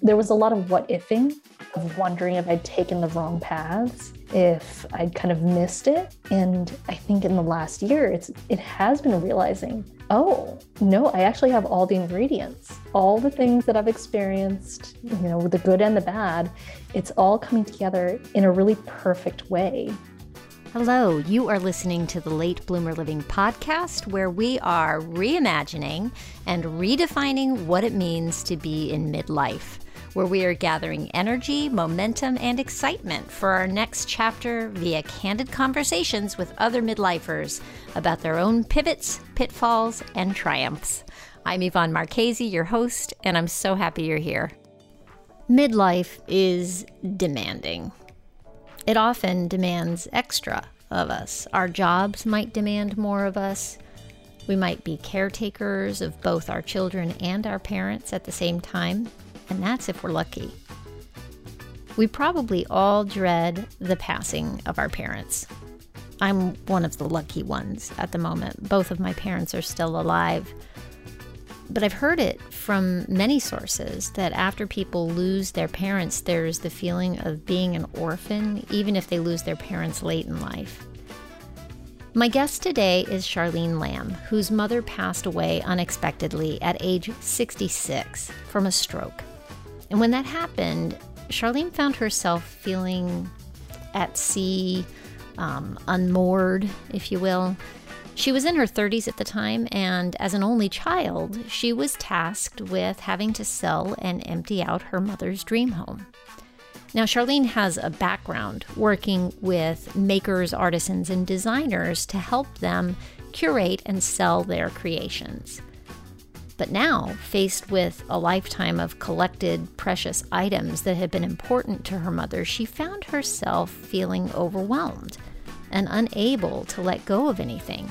there was a lot of what ifing, of wondering if I'd taken the wrong paths, if I'd kind of missed it. And I think in the last year, it's it has been realizing, oh no, I actually have all the ingredients, all the things that I've experienced, you know, the good and the bad. It's all coming together in a really perfect way. Hello, you are listening to the Late Bloomer Living podcast, where we are reimagining and redefining what it means to be in midlife where we are gathering energy, momentum, and excitement for our next chapter via candid conversations with other midlifers about their own pivots, pitfalls, and triumphs. I'm Yvonne Marchese, your host, and I'm so happy you're here. Midlife is demanding. It often demands extra of us. Our jobs might demand more of us. We might be caretakers of both our children and our parents at the same time and that's if we're lucky. We probably all dread the passing of our parents. I'm one of the lucky ones at the moment. Both of my parents are still alive. But I've heard it from many sources that after people lose their parents, there's the feeling of being an orphan, even if they lose their parents late in life. My guest today is Charlene Lamb, whose mother passed away unexpectedly at age 66 from a stroke. And when that happened, Charlene found herself feeling at sea, um, unmoored, if you will. She was in her 30s at the time, and as an only child, she was tasked with having to sell and empty out her mother's dream home. Now, Charlene has a background working with makers, artisans, and designers to help them curate and sell their creations. But now, faced with a lifetime of collected precious items that had been important to her mother, she found herself feeling overwhelmed and unable to let go of anything.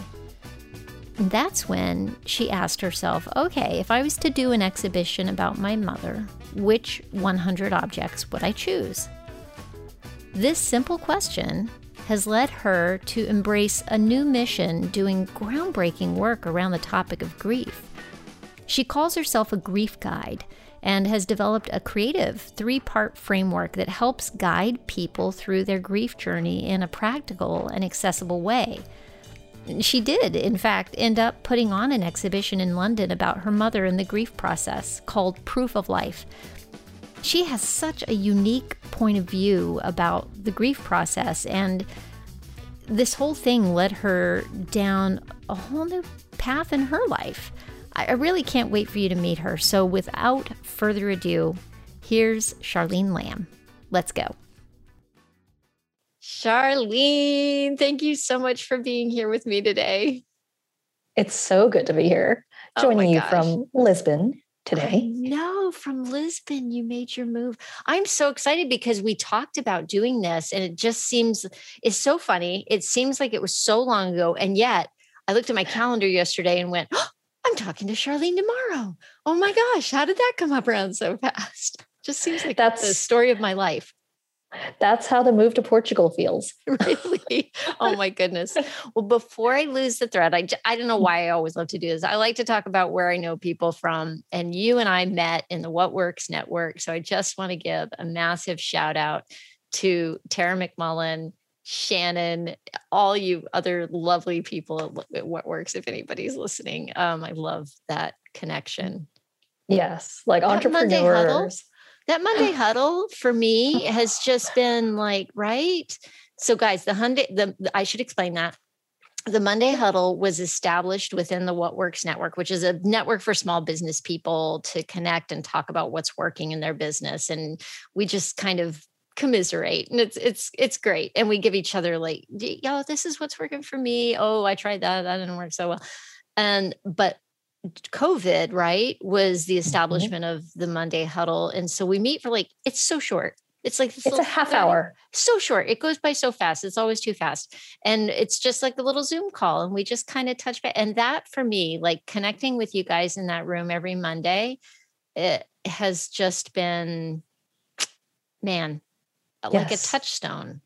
That's when she asked herself okay, if I was to do an exhibition about my mother, which 100 objects would I choose? This simple question has led her to embrace a new mission doing groundbreaking work around the topic of grief. She calls herself a grief guide and has developed a creative three part framework that helps guide people through their grief journey in a practical and accessible way. She did, in fact, end up putting on an exhibition in London about her mother and the grief process called Proof of Life. She has such a unique point of view about the grief process, and this whole thing led her down a whole new path in her life. I really can't wait for you to meet her. So, without further ado, here's Charlene Lamb. Let's go. Charlene, thank you so much for being here with me today. It's so good to be here, oh joining oh you from Lisbon today. No, from Lisbon, you made your move. I'm so excited because we talked about doing this, and it just seems it's so funny. It seems like it was so long ago, and yet I looked at my calendar yesterday and went, oh, I'm talking to Charlene tomorrow. Oh my gosh, how did that come up around so fast? Just seems like that's the story of my life. That's how the move to Portugal feels. really? Oh my goodness. Well, before I lose the thread, I, I don't know why I always love to do this. I like to talk about where I know people from. And you and I met in the What Works Network. So I just want to give a massive shout out to Tara McMullin Shannon, all you other lovely people at What Works, if anybody's listening. Um, I love that connection. Yes, like that entrepreneurs. Monday huddle, that Monday huddle for me has just been like, right? So, guys, the Hyundai, the I should explain that. The Monday Huddle was established within the What Works Network, which is a network for small business people to connect and talk about what's working in their business. And we just kind of commiserate and it's it's it's great and we give each other like yo this is what's working for me. Oh i tried that that didn't work so well. And but covid right was the mm-hmm. establishment mm-hmm. of the monday huddle and so we meet for like it's so short. It's like it's a half hour. So short. It goes by so fast. It's always too fast. And it's just like a little zoom call and we just kind of touch back and that for me like connecting with you guys in that room every monday it has just been man yes. like a touchstone.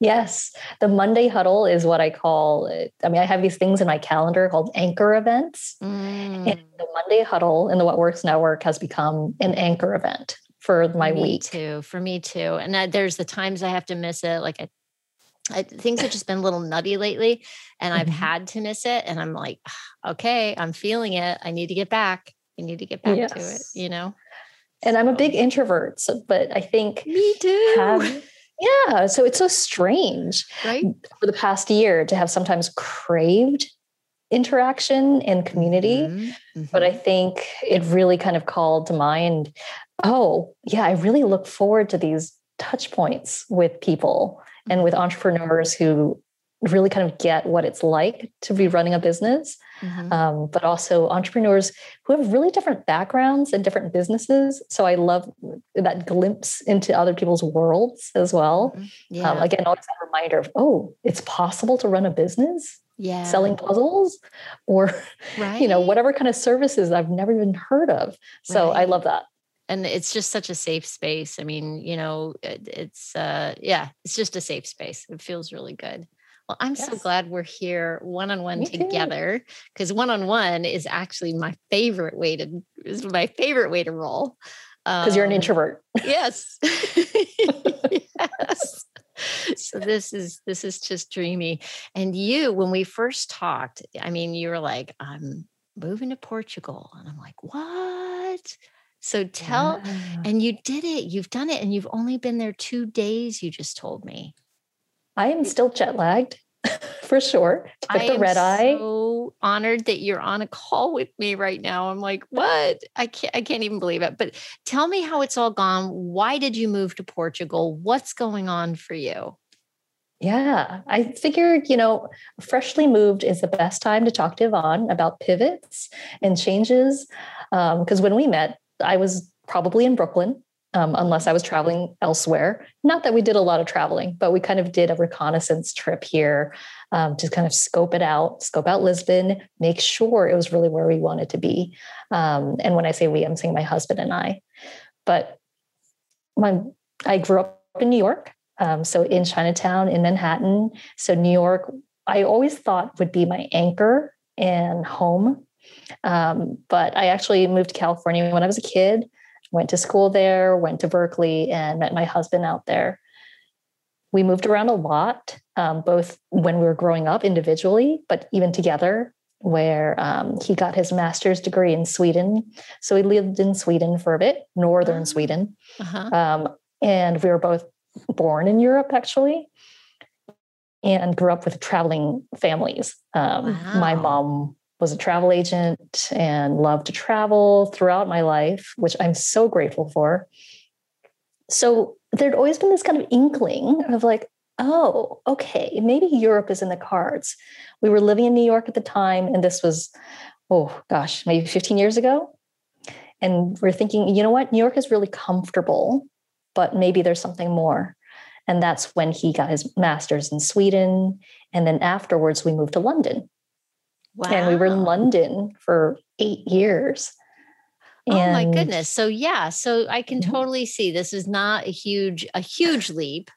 Yes. The Monday huddle is what I call it. I mean, I have these things in my calendar called anchor events. Mm. And the Monday huddle in the What Works Network has become an anchor event for my me week. too. For me too. And I, there's the times I have to miss it. Like I, I, things have just been a little nutty lately, and I've Mhm. had to miss it. And I'm like, "Ah, okay, I'm feeling it. I need to get back. I need to get back to it. You know. And I'm a big introvert, so, but I think Me too. have, yeah, so it's so strange right. for the past year to have sometimes craved interaction and community. Mhm, But I mhm. think it really kind of called to mind, oh, yeah, I really look forward to these touch points with people and with entrepreneurs who really kind of get what it's like to be running a business, Mhm. um, but also entrepreneurs who have really different backgrounds and different businesses. So I love that glimpse into other people's worlds as well. Mhm. yeah. Um, again, always that reminder of, oh, it's possible to run a business yeah. selling puzzles or right. you know whatever kind of services i've never even heard of so i love that and it's just such a safe space. I mean, you know, it, it's uh yeah, it's just a safe space. It feels really good. Well, I'm so glad we're here one on one together because one on one is actually my favorite way to is my favorite way to roll. because you're an Um, introvert Yes. yes. So this is this is just dreamy. And you, when we first talked, I mean, you were like, I'm moving to Portugal. And I'm like, what? So tell Yeah. and you did it. You've done it. And you've only been there two days, you just told me. I am still jet lagged for sure took I the am red eye so honored that you're on a call with me right now. I'm like, what? I can't I can't even believe it. But tell me how it's all gone. Why did you move to Portugal? What's going on for you? yeah i figured you know freshly moved is the best time to talk to yvonne about pivots and changes um, because when we met i was probably in brooklyn um, unless i was traveling elsewhere not that we did a lot of traveling but we kind of did a reconnaissance trip here um, to kind of scope it out scope out lisbon make sure it was really where we wanted to be um, and when i say we i'm saying my husband and i but my i grew up in new york um, so in Chinatown, in Manhattan. So New York, I always thought would be my anchor and home. Um, but I actually moved to California when I was a kid, went to school there, went to Berkeley, and met my husband out there. We moved around a lot, um, both when we were growing up individually, but even together, where um, he got his master's degree in Sweden. So we lived in Sweden for a bit, northern Ah. Sweden. Uh-huh. Um, and we were both born in Europe, actually, and grew up with traveling families. Um, My mom was a travel agent and loved to travel throughout my life, which I'm so grateful for. So there'd always been this kind of inkling of like, oh, okay, maybe Europe is in the cards. We were living in New York at the time, and this was, oh gosh, maybe 15 years ago. And we're thinking, you know what? New York is really comfortable, but maybe there's something more. And that's when he got his master's in Sweden. And then afterwards, we moved to London. Wow. And we were in London for eight years. Oh my goodness. So yeah, so I can totally see this is not a huge a huge leap.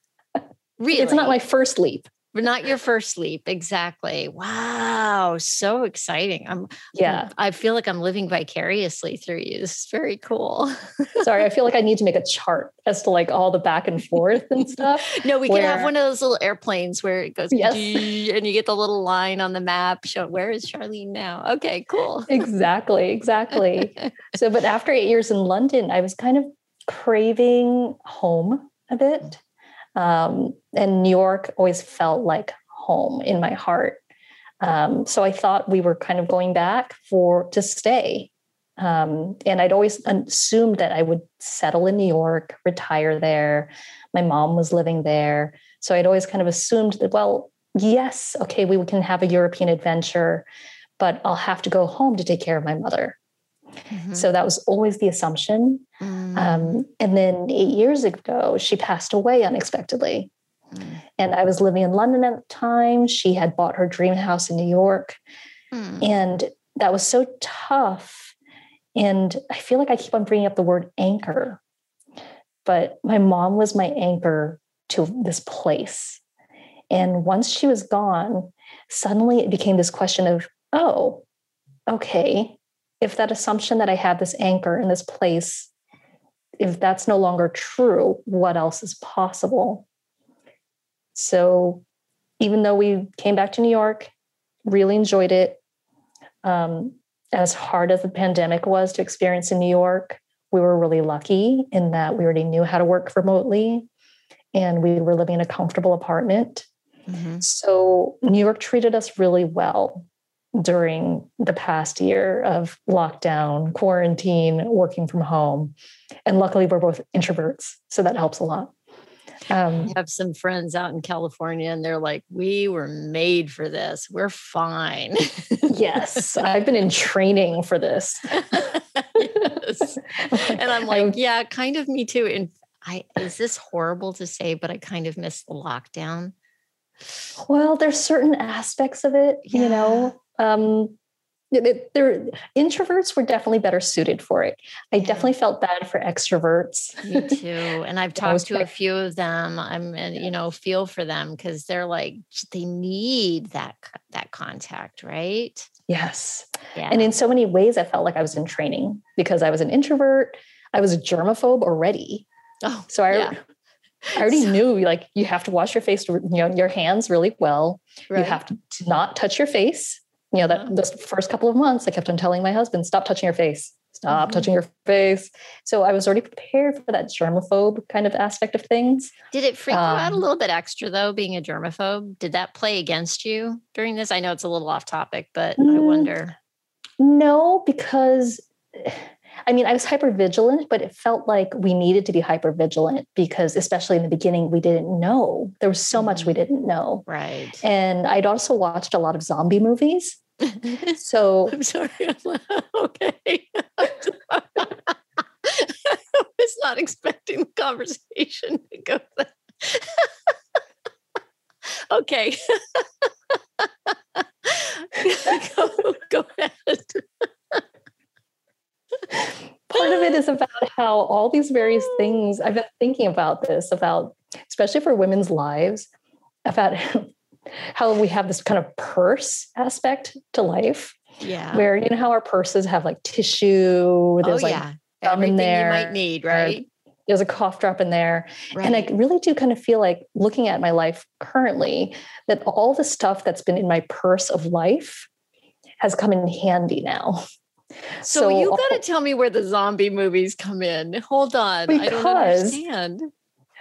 Really. It's not my first leap. But not your first leap. Exactly. Wow. So exciting. I'm Yeah. I feel like I'm living vicariously through you. This is very cool. Sorry, I feel like I need to make a chart as to like all the back and forth and stuff. no, we can have one of those little airplanes where it goes Yes. and you get the little line on the map show where is Charlene now? Okay, cool. Exactly, exactly. So, but after eight years in London, I was kind of craving home a bit. Um, and New York always felt like home in my heart. Um, so I thought we were kind of going back for to stay. Um, and I'd always assumed that I would settle in New York, retire there. My mom was living there. So I'd always kind of assumed that, well, yes, okay, we can have a European adventure, but I'll have to go home to take care of my mother. Mhm. So that was always the assumption. Mm, Um, and then eight years ago, she passed away unexpectedly. mm, And I was living in London at the time. She had bought her dream house in New York. mm. And that was so tough. And I feel like I keep on bringing up the word anchor, but my mom was my anchor to this place. And once she was gone, suddenly it became this question of, oh, okay, if that assumption that I have this anchor in this place if that's no longer true, what else is possible? So even though we came back to New York, really enjoyed it. Um, as hard as the pandemic was to experience in New York, we were really lucky in that we already knew how to work remotely and we were living in a comfortable apartment. Mm-hmm. So New York treated us really well during the past year of lockdown, quarantine, working from home. And luckily, we're both introverts. So that helps a lot. Um, I have some friends out in California and they're like, we were made for this. We're fine. yes. I've been in training for this. yes. And I'm like, yeah, kind of me too. And I, is this horrible to say, but I kind of miss the lockdown. Well, there's certain aspects of it, yeah. you know. Um, there introverts were definitely better suited for it. I definitely felt bad for extroverts. Me too. And I've talked to a few of them. I'm and you know, feel for them because they're like they need that that contact, right? Yes. Yeah. And in so many ways I felt like I was in training because I was an introvert. I was a germaphobe already. Oh. So I yeah. I already so, knew like you have to wash your face, you know, your hands really well. Right. You have to not touch your face you know, that the first couple of months, I kept on telling my husband, stop touching your face, stop mm-hmm. touching your face. So I was already prepared for that germaphobe kind of aspect of things. Did it freak um, you out a um, little bit extra though, being a germaphobe? Did that play against you during this? I know it's a little off topic, but mm, I wonder. No, because I mean, I was hyper vigilant, but it felt like we needed to be hyper vigilant because, especially in the beginning, we didn't know. There was so much we mm-hmm. didn't know. Right. And I'd also watched a lot of zombie movies. So I'm sorry. okay. I was not expecting the conversation to go there. okay. go, go ahead part of it is about how all these various oh. things I've been thinking about this about especially for women's lives about how we have this kind of purse aspect to life. Yeah. Where you know how our purses have like tissue, there's oh, like yeah. Everything in there. you might need, right? There's a cough drop in there. Right. And I really do kind of feel like looking at my life currently that all the stuff that's been in my purse of life has come in handy now. So, so you uh, got to tell me where the zombie movies come in. Hold on. Because, I don't understand.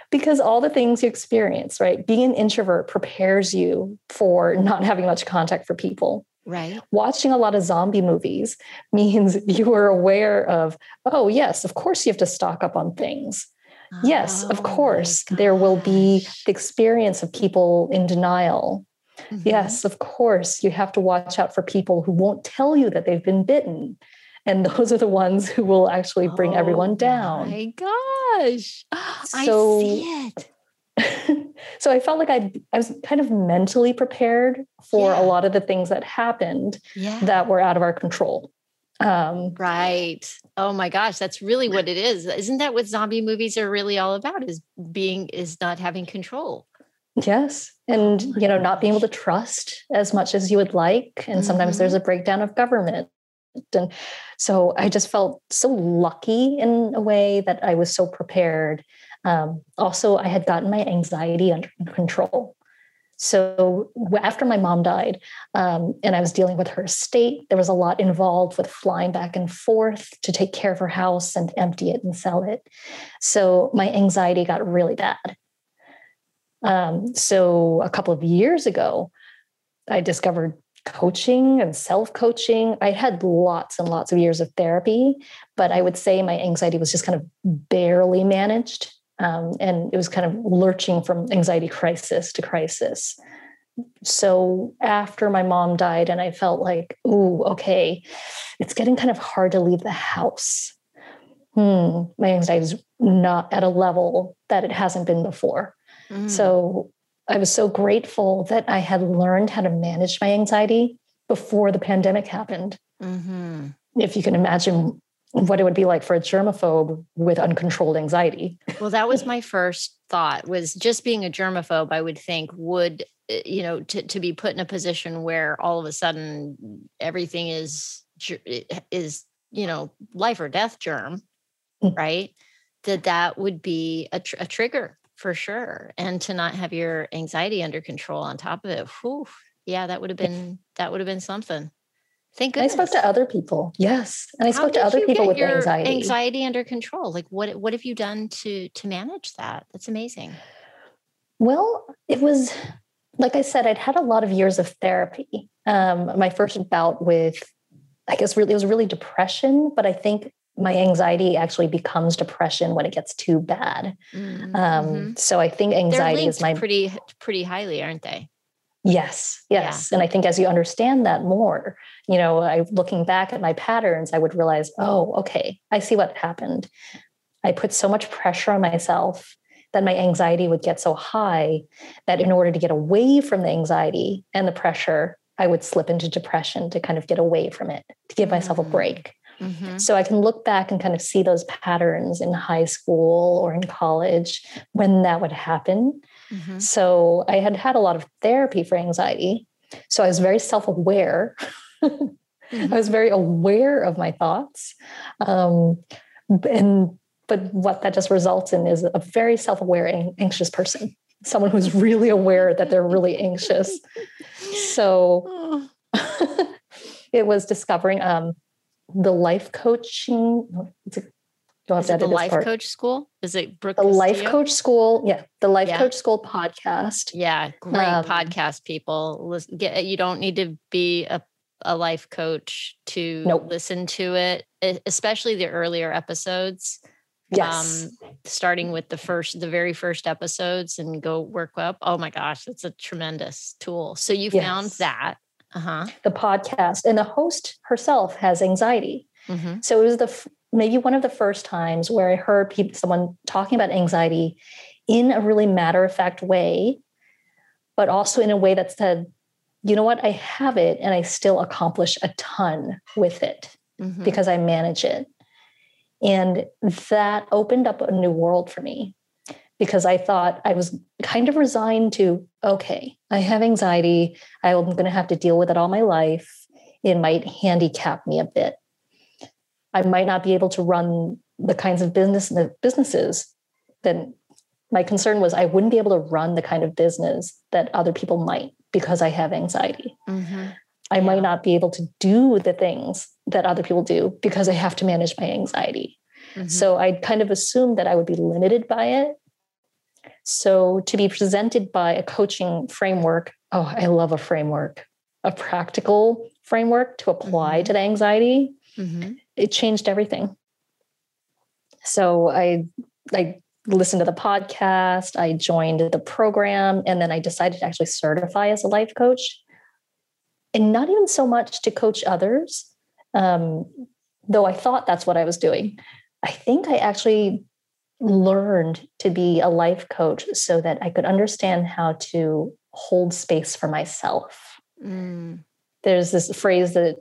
Because all the things you experience, right? Being an introvert prepares you for not having much contact for people. Right. Watching a lot of zombie movies means you are aware of, oh, yes, of course you have to stock up on things. Oh, yes, of oh course, there will be the experience of people in denial Mm-hmm. Yes, of course, you have to watch out for people who won't tell you that they've been bitten. And those are the ones who will actually bring oh, everyone down. My gosh. So, I see it. so I felt like I, I was kind of mentally prepared for yeah. a lot of the things that happened yeah. that were out of our control. Um, right. Oh my gosh, that's really what it is. Isn't that what zombie movies are really all about? Is being is not having control. Yes. And, you know, not being able to trust as much as you would like. And sometimes mm-hmm. there's a breakdown of government. And so I just felt so lucky in a way that I was so prepared. Um, also, I had gotten my anxiety under control. So after my mom died um, and I was dealing with her estate, there was a lot involved with flying back and forth to take care of her house and empty it and sell it. So my anxiety got really bad. Um, so a couple of years ago, I discovered coaching and self coaching. I had lots and lots of years of therapy, but I would say my anxiety was just kind of barely managed. Um, and it was kind of lurching from anxiety crisis to crisis. So after my mom died, and I felt like, ooh, okay, it's getting kind of hard to leave the house. Hmm, my anxiety is not at a level that it hasn't been before. Mm. So I was so grateful that I had learned how to manage my anxiety before the pandemic happened. Mm-hmm. If you can imagine what it would be like for a germaphobe with uncontrolled anxiety. well, that was my first thought was just being a germaphobe, I would think would, eh, you know, to, to be put in a position where all of a sudden everything is, is, you know, life or death germ, mm. right? that that would be a, tr- a trigger for sure. And to not have your anxiety under control on top of it, whew, yeah, that would have been that would have been something. Thank goodness. I spoke to other people. Yes, and I How spoke to other people with anxiety. Anxiety under control. Like what? What have you done to to manage that? That's amazing. Well, it was like I said, I'd had a lot of years of therapy. Um, my first bout with, I guess, really it was really depression, but I think my anxiety actually becomes depression when it gets too bad. Mm-hmm. Um, so I think anxiety is my pretty pretty highly, aren't they? Yes, yes. Yeah. And I think as you understand that more, you know, I looking back at my patterns, I would realize, oh, okay, I see what happened. I put so much pressure on myself that my anxiety would get so high that in order to get away from the anxiety and the pressure, I would slip into depression to kind of get away from it, to give myself a mm. break. Mm-hmm. So I can look back and kind of see those patterns in high school or in college when that would happen. Mm-hmm. So I had had a lot of therapy for anxiety. So I was very self aware. mm-hmm. I was very aware of my thoughts. Um, and but what that just results in is a very self-aware anxious person someone who's really aware that they're really anxious so it was discovering um, the life coaching. You'll have is it the life part. coach school? Is it Brooke the Castillo? life coach school? Yeah, the life yeah. coach school podcast. Yeah, great um, podcast. People, listen, get, you don't need to be a a life coach to nope. listen to it, especially the earlier episodes. Yes. Um, starting with the first, the very first episodes and go work up. Oh my gosh, it's a tremendous tool. So you yes. found that uh-huh. the podcast, and the host herself has anxiety. Mm-hmm. So it was the maybe one of the first times where I heard people, someone talking about anxiety in a really matter of fact way, but also in a way that said, you know what, I have it and I still accomplish a ton with it mm-hmm. because I manage it. And that opened up a new world for me because I thought I was kind of resigned to, okay, I have anxiety. I'm going to have to deal with it all my life. It might handicap me a bit. I might not be able to run the kinds of business businesses that my concern was I wouldn't be able to run the kind of business that other people might because I have anxiety. Mm-hmm. I yeah. might not be able to do the things that other people do because I have to manage my anxiety. Mm-hmm. So I kind of assumed that I would be limited by it so to be presented by a coaching framework, oh, I love a framework, a practical framework to apply mm-hmm. to the anxiety. Mm-hmm. It changed everything. So I I listened to the podcast, I joined the program, and then I decided to actually certify as a life coach. And not even so much to coach others, um, though I thought that's what I was doing. I think I actually learned to be a life coach so that I could understand how to hold space for myself. Mm. There's this phrase that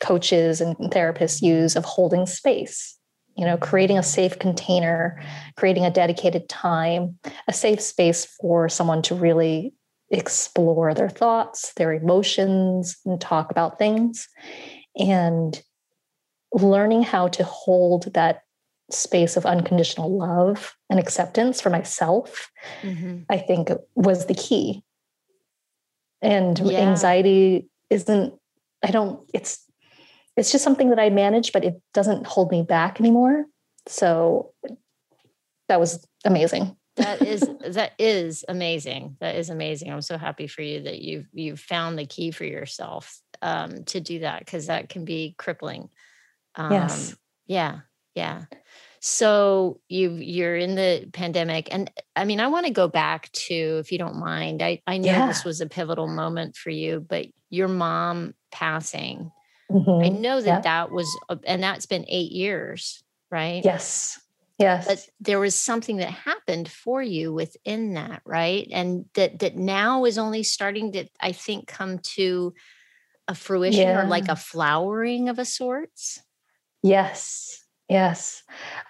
coaches and therapists use of holding space, you know, creating a safe container, creating a dedicated time, a safe space for someone to really explore their thoughts, their emotions, and talk about things. And learning how to hold that space of unconditional love and acceptance for myself, mm-hmm. I think was the key. And yeah. anxiety isn't, I don't, it's, it's just something that I manage, but it doesn't hold me back anymore. So that was amazing. that is that is amazing. That is amazing. I'm so happy for you that you've you've found the key for yourself um, to do that because that can be crippling. Um, yes. Yeah. Yeah. So you you're in the pandemic, and I mean, I want to go back to, if you don't mind. I I know yeah. this was a pivotal moment for you, but your mom passing. Mm-hmm. I know that yeah. that was, and that's been eight years, right? Yes. Yes. But there was something that happened for you within that, right? And that that now is only starting to, I think, come to a fruition yeah. or like a flowering of a sorts. Yes. Yes.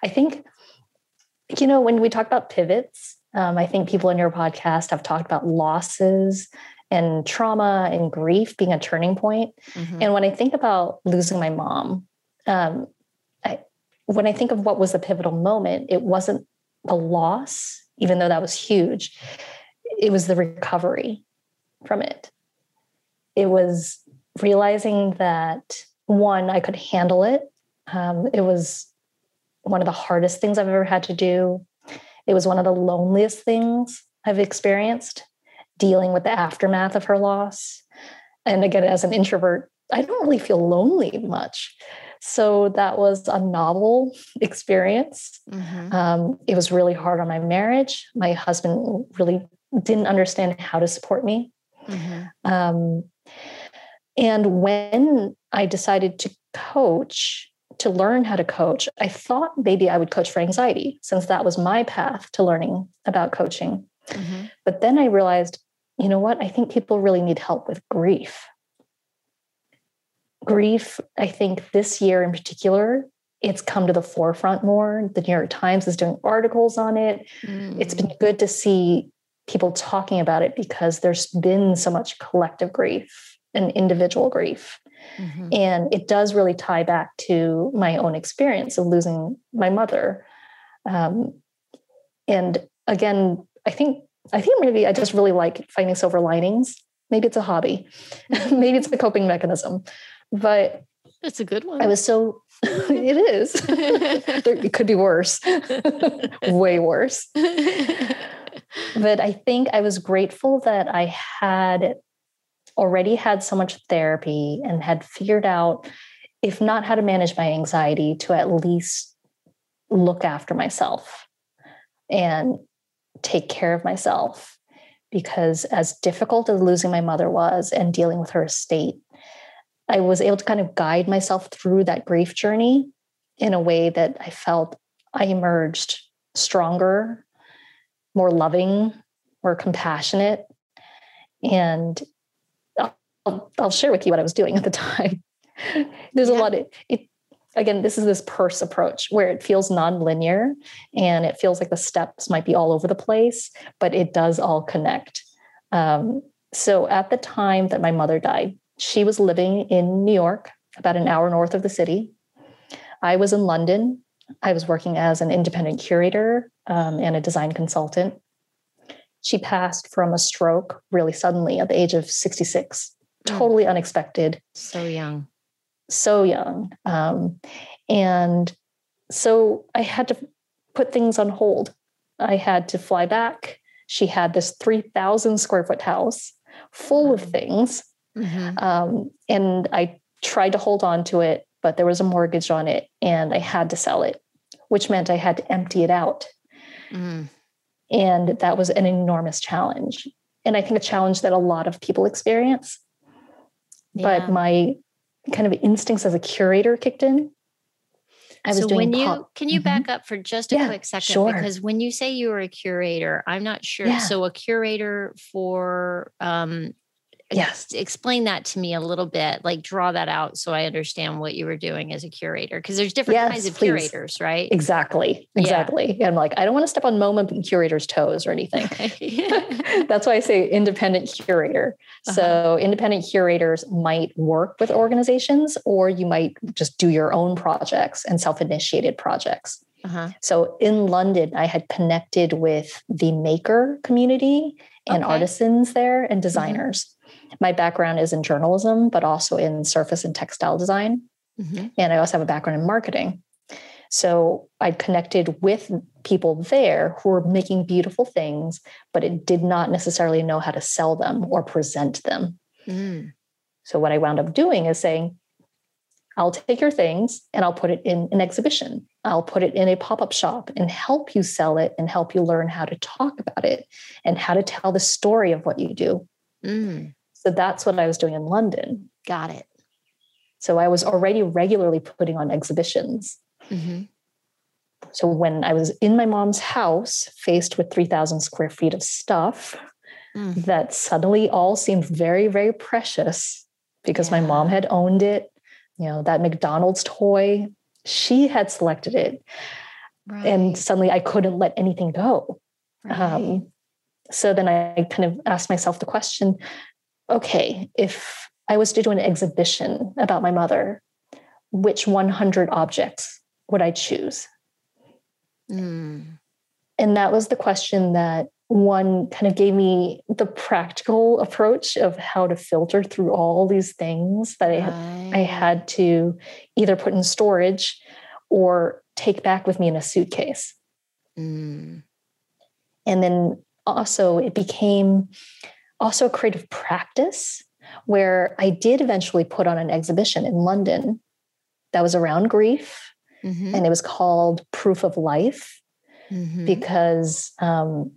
I think, you know, when we talk about pivots, um, I think people in your podcast have talked about losses and trauma and grief being a turning point. Mm-hmm. And when I think about losing my mom, um, I, when I think of what was the pivotal moment, it wasn't the loss, even though that was huge. It was the recovery from it. It was realizing that one, I could handle it. Um, it was one of the hardest things I've ever had to do. It was one of the loneliest things I've experienced dealing with the aftermath of her loss. And again, as an introvert, I don't really feel lonely much. So that was a novel experience. Mm-hmm. Um, it was really hard on my marriage. My husband really didn't understand how to support me. Mm-hmm. Um, and when I decided to coach, to learn how to coach, I thought maybe I would coach for anxiety since that was my path to learning about coaching. Mm-hmm. But then I realized, you know what? I think people really need help with grief. Grief, I think this year in particular, it's come to the forefront more. The New York Times is doing articles on it. Mm. It's been good to see people talking about it because there's been so much collective grief and individual grief. Mm-hmm. And it does really tie back to my own experience of losing my mother. Um, and again, I think I think maybe I just really like finding silver linings. Maybe it's a hobby. maybe it's a coping mechanism. But it's a good one. I was so it is. it could be worse. Way worse. but I think I was grateful that I had already had so much therapy and had figured out, if not how to manage my anxiety, to at least look after myself and take care of myself. Because as difficult as losing my mother was and dealing with her estate, I was able to kind of guide myself through that grief journey in a way that I felt I emerged stronger, more loving, more compassionate. And I'll, I'll share with you what I was doing at the time. There's yeah. a lot of it. Again, this is this purse approach where it feels nonlinear and it feels like the steps might be all over the place, but it does all connect. Um, so at the time that my mother died, she was living in New York, about an hour north of the city. I was in London. I was working as an independent curator um, and a design consultant. She passed from a stroke really suddenly at the age of 66 totally unexpected. So young. So young. Um, and so I had to put things on hold. I had to fly back. She had this 3,000 square foot house full of things. Mm-hmm. Um, and I tried to hold on to it, but there was a mortgage on it and I had to sell it, which meant I had to empty it out. Mm. And that was an enormous challenge. And I think a challenge that a lot of people experience yeah. but my kind of instincts as a curator kicked in. I was so doing when you pop. can you mm-hmm. back up for just a yeah, quick second sure. because when you say you were a curator, I'm not sure. Yeah. So a curator for um, yes explain that to me a little bit like draw that out so i understand what you were doing as a curator because there's different yes, kinds of please. curators right exactly exactly yeah. i'm like i don't want to step on moment curator's toes or anything that's why i say independent curator uh-huh. so independent curators might work with organizations or you might just do your own projects and self-initiated projects uh-huh. So in London, I had connected with the maker community and okay. artisans there and mm-hmm. designers my background is in journalism, but also in surface and textile design. Mm-hmm. And I also have a background in marketing. So I connected with people there who were making beautiful things, but it did not necessarily know how to sell them or present them. Mm. So what I wound up doing is saying, I'll take your things and I'll put it in an exhibition. I'll put it in a pop up shop and help you sell it and help you learn how to talk about it and how to tell the story of what you do. Mm. So that's what I was doing in London. Got it. So I was already regularly putting on exhibitions. Mm-hmm. So when I was in my mom's house, faced with 3,000 square feet of stuff, mm. that suddenly all seemed very, very precious because yeah. my mom had owned it. You know, that McDonald's toy, she had selected it. Right. And suddenly I couldn't let anything go. Right. Um, so then I kind of asked myself the question okay, if I was to do an exhibition about my mother, which 100 objects would I choose? Mm. And that was the question that one kind of gave me the practical approach of how to filter through all these things that I, Right. I had to either put in storage or take back with me in a suitcase. Mm. And then also, it became also a creative practice where I did eventually put on an exhibition in London that was around grief, Mhm. and it was called Proof of Life. Mhm. because um,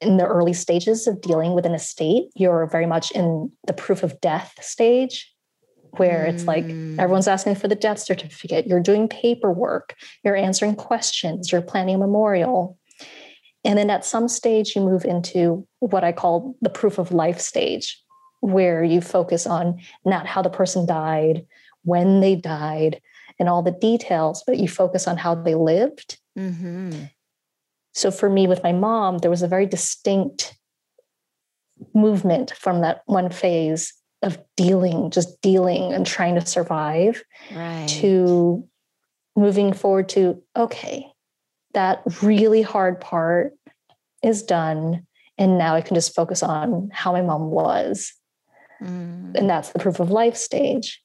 in the early stages of dealing with an estate, you're very much in the proof of death stage, where it's like Mm. everyone's asking for the death certificate, you're doing paperwork, you're answering questions, you're planning a memorial. And then at some stage, you move into what I call the proof of life stage, where you focus on not how the person died, when they died, and all the details, but you focus on how they lived Mhm. so for me, with my mom, there was a very distinct movement from that one phase of dealing, just dealing and trying to survive, Right. to moving forward to, okay, that really hard part is done. And now I can just focus on how my mom was. Mm. And that's the proof of life stage.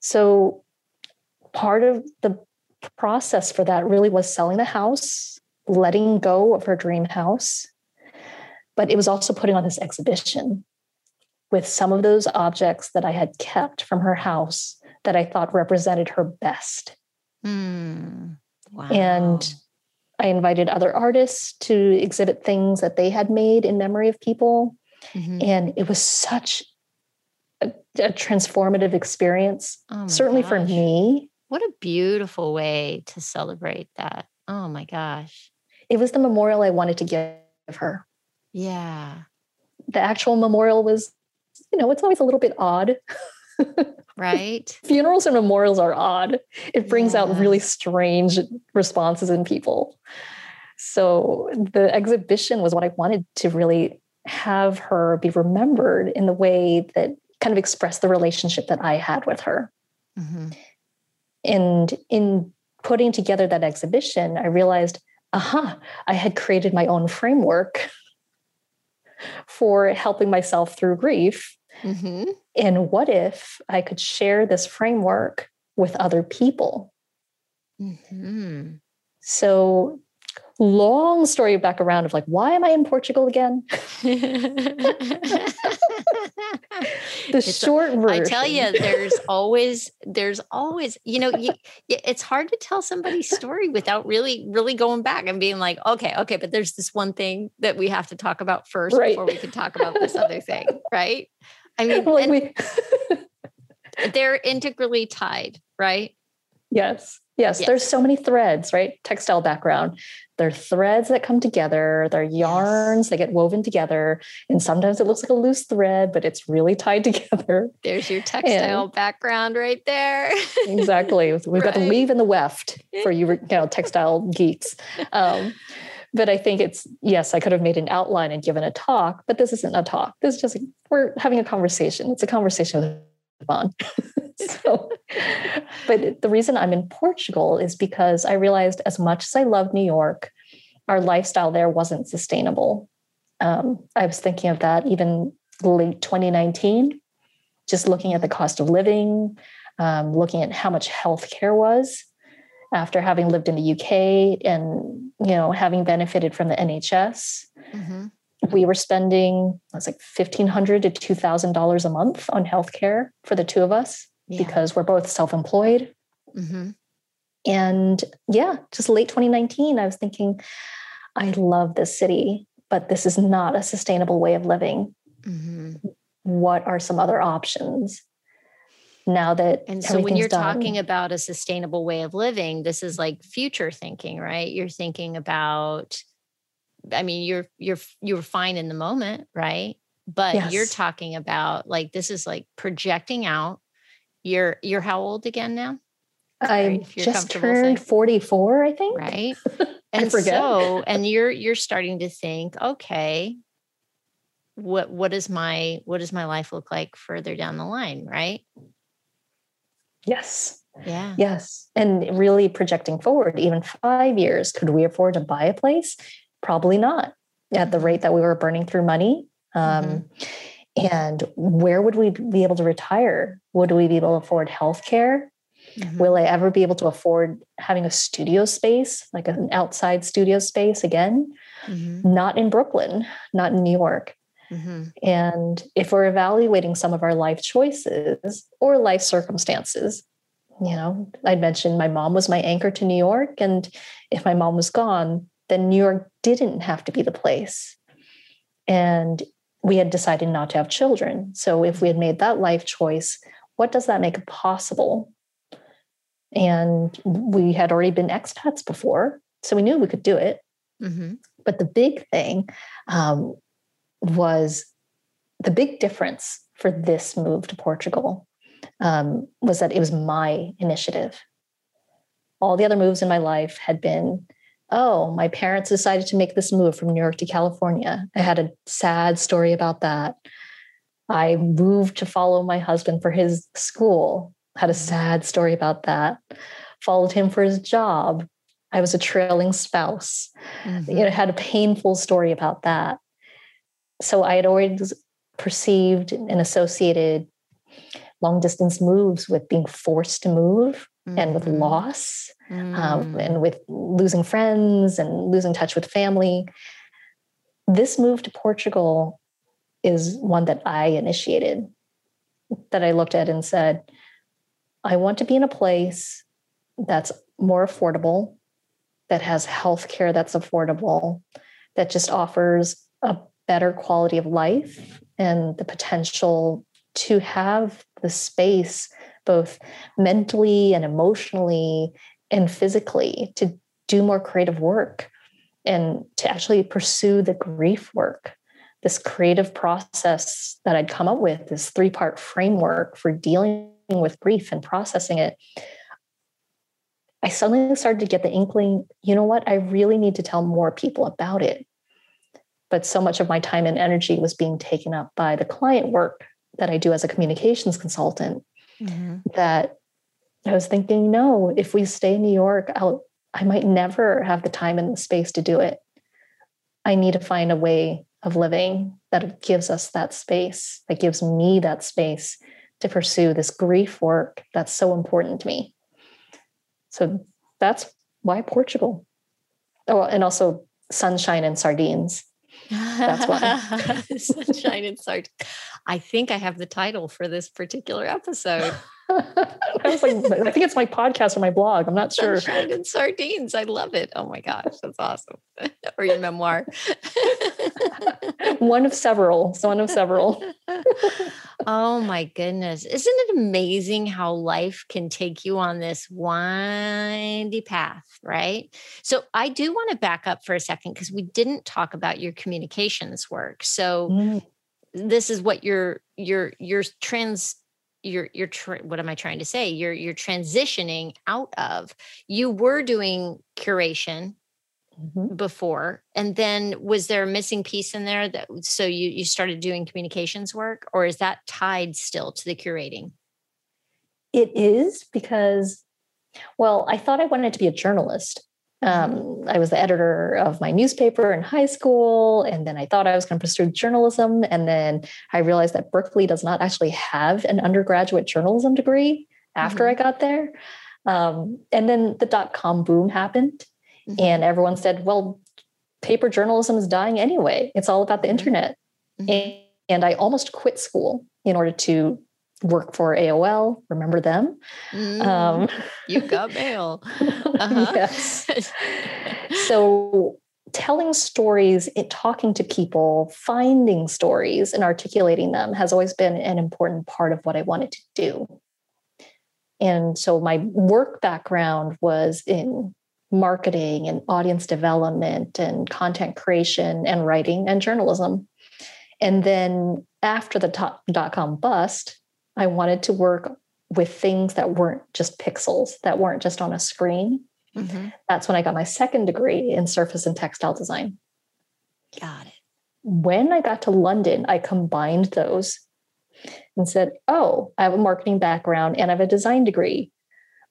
So part of the process for that really was selling the house, letting go of her dream house. But it was also putting on this exhibition with some of those objects that I had kept from her house that I thought represented her best. Mm. Wow. And I invited other artists to exhibit things that they had made in memory of people. Mhm. And it was such a, a transformative experience, Oh certainly for me. What a beautiful way to celebrate that. Oh my gosh. It was the memorial I wanted to give her. Yeah. The actual memorial was, you know, it's always a little bit odd. Right. Funerals and memorials are odd. It brings out really strange responses in people. So the exhibition was what I wanted to really have her be remembered in the way that kind of expressed the relationship that I had with her. Mhm. And in putting together that exhibition, I realized, aha, I had created my own framework for helping myself through grief. Mhm. And what if I could share this framework with other people? Mhm. So, long story back around of like, why am I in Portugal again? The It's a- short version. I tell you, there's always, there's always, you know, you, it's hard to tell somebody's story without really, really going back and being like, okay, okay, but there's this one thing that we have to talk about first Right. before we can talk about this other thing, right? I mean, like we, they're integrally tied, right? yes, yes, Yes. There's so many threads, right? Textile background. They're threads that come together. They're yarns that get woven together, and sometimes it looks like a loose thread, but it's really tied together. There's your textile background right there. exactly. We've got the weave and the weft for you, you know, textile geeks. Um, but I think it's yes, I could have made an outline and given a talk, but this isn't a talk. This is just we're having a conversation. It's a conversation with Yvonne. so, but the reason I'm in Portugal is because I realized as much as I love New York, our lifestyle there wasn't sustainable. Um, I was thinking of that even late 2019, just looking at the cost of living, um, looking at how much healthcare was after having lived in the UK and you know having benefited from the NHS. Mhm. We were spending I was like fifteen hundred to two thousand dollars a month on healthcare for the two of us Yeah. because we're both self-employed. Mhm. And yeah, just late 2019, I was thinking, I love this city, but this is not a sustainable way of living. Mhm. What are some other options? Now that And so when you're done- talking about a sustainable way of living, this is like future thinking, right? You're thinking about I mean, you're you're you're fine in the moment, right? But you're talking about like this is like projecting out. You're you're how old again now? I just turned 44, I think. Right. And so and you're you're starting to think, okay, what what is my what does my life look like further down the line, right? Yes. Yeah. Yes. And really projecting forward, even five years, could we afford to buy a place? Probably not at the rate that we were burning through money. Um, mm-hmm. And where would we be able to retire? Would we be able to afford healthcare? Mm-hmm. Will I ever be able to afford having a studio space, like an outside studio space again? Mm-hmm. Not in Brooklyn, not in New York. Mm-hmm. And if we're evaluating some of our life choices or life circumstances, you know, I mentioned my mom was my anchor to New York. And if my mom was gone, then New York didn't have to be the place. And we had decided not to have children. So if we had made that life choice, what does that make possible? And we had already been expats before, so we knew we could do it. Mm-hmm. But the big thing um, was the big difference for this move to Portugal um, was that it was my initiative. All the other moves in my life had been, oh, my parents decided to make this move from New York to California. I had a sad story about that. I moved to follow my husband for his school, had a sad story about that. Followed him for his job. I was a trailing spouse. Mm-hmm. You know, had a painful story about that. So I had always perceived and associated long distance moves with being forced to move mm-hmm. and with mm-hmm. loss mm-hmm. um, mm. and with losing friends and losing touch with family. This move to Portugal is one that I initiated, that I looked at and said, I want to be in a place that's more affordable, that has healthcare that's affordable, that just offers a better quality of life and the potential to have the space, both mentally and emotionally and physically, to do more creative work and to actually pursue the grief work. This creative process that I'd come up with, this three part framework for dealing with grief and processing it, I suddenly started to get the inkling you know what? I really need to tell more people about it. But so much of my time and energy was being taken up by the client work that I do as a communications consultant mm-hmm. that I was thinking, no, if we stay in New York, I'll, I might never have the time and the space to do it. I need to find a way of living that gives us that space, that gives me that space to pursue this grief work that's so important to me. So that's why Portugal. Oh, and also sunshine and sardines. That's why. sunshine and sardines. I think I have the title for this particular episode. I like, I think it's my podcast or my blog. I'm not sure. Sunshine and sardines. I love it. Oh my gosh, that's awesome. or your memoir. one of several. one of several. oh my goodness. Isn't it amazing how life can take you on this windy path, right? So I do want to back up for a second because we didn't talk about your communications work. So mm this is what you're you're you're trans you're you're tra- what am i trying to say you're you're transitioning out of you were doing curation mm-hmm. before and then was there a missing piece in there that so you you started doing communications work or is that tied still to the curating it is because well i thought i wanted to be a journalist um, I was the editor of my newspaper in high school, and then I thought I was going to pursue journalism. And then I realized that Berkeley does not actually have an undergraduate journalism degree after mm-hmm. I got there. Um, and then the dot com boom happened, mm-hmm. and everyone said, well, paper journalism is dying anyway. It's all about the mm-hmm. internet. Mm-hmm. And, and I almost quit school in order to work for AOL. Remember them? Mm, um, you got mail. Uh-huh. yes. so telling stories, it, talking to people, finding stories and articulating them has always been an important part of what I wanted to do. And so my work background was in marketing and audience development and content creation and writing and journalism. And then after the dot com bust, I wanted to work with things that weren't just pixels, that weren't just on a screen. Mm-hmm. That's when I got my second degree in surface and textile design. Got it. When I got to London, I combined those and said, Oh, I have a marketing background and I have a design degree.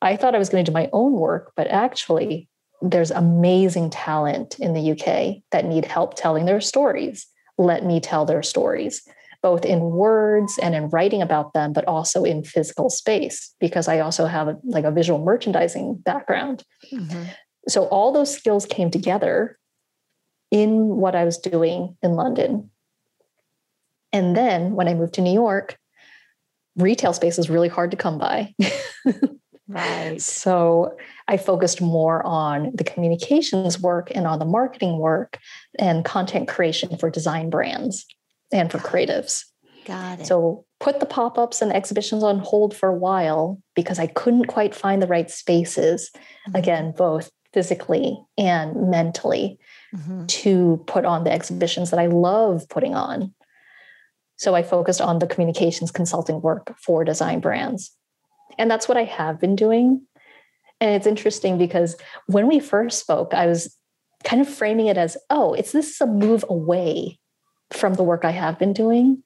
I thought I was going to do my own work, but actually, there's amazing talent in the UK that need help telling their stories. Let me tell their stories, both in words and in writing about them, but also in physical space, because I also have a, like a visual merchandising background. Mm-hmm. So all those skills came together in what I was doing in London. And then when I moved to New York, retail space is really hard to come by. right. So I focused more on the communications work and on the marketing work and content creation for design brands and for creatives. Got it. So put the pop-ups and exhibitions on hold for a while because I couldn't quite find the right spaces. Mm-hmm. Again, both physically and mentally mm-hmm. to put on the exhibitions that I love putting on. So I focused on the communications consulting work for design brands. And that's what I have been doing. And it's interesting because when we first spoke, I was kind of framing it as, oh, it's this is a move away from the work I have been doing.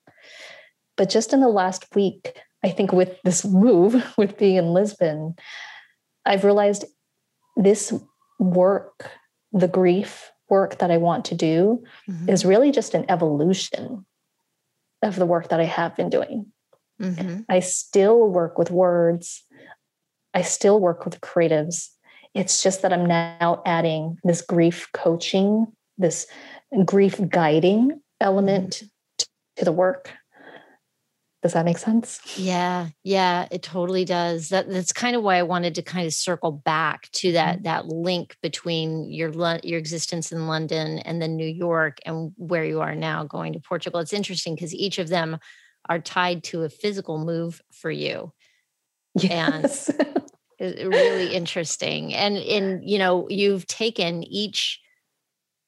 But just in the last week, I think with this move, with being in Lisbon, I've realized this work, the grief work that I want to do, mm-hmm. is really just an evolution of the work that I have been doing. Mm-hmm. I still work with words. I still work with creatives. It's just that I'm now adding this grief coaching, this grief guiding element to the work. Does that make sense? Yeah, yeah, it totally does. That that's kind of why I wanted to kind of circle back to that mm-hmm. that link between your your existence in London and then New York and where you are now going to Portugal. It's interesting because each of them are tied to a physical move for you. Yes. And it's really interesting. And in you know, you've taken each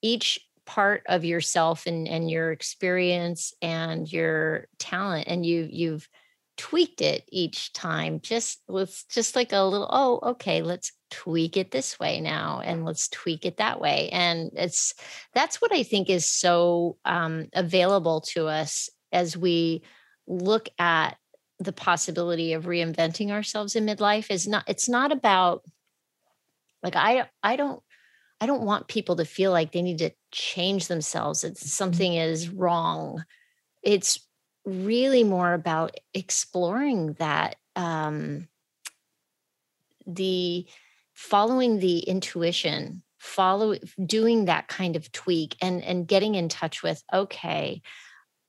each part of yourself and and your experience and your talent and you you've tweaked it each time just let's just like a little oh okay let's tweak it this way now and let's tweak it that way. And it's that's what i think is so um, available to us as we look at the possibility of reinventing ourselves in midlife is not it's not about like i i don't I don't want people to feel like they need to change themselves. It's mm-hmm. something is wrong. It's really more about exploring that um, the following the intuition follow doing that kind of tweak and and getting in touch with okay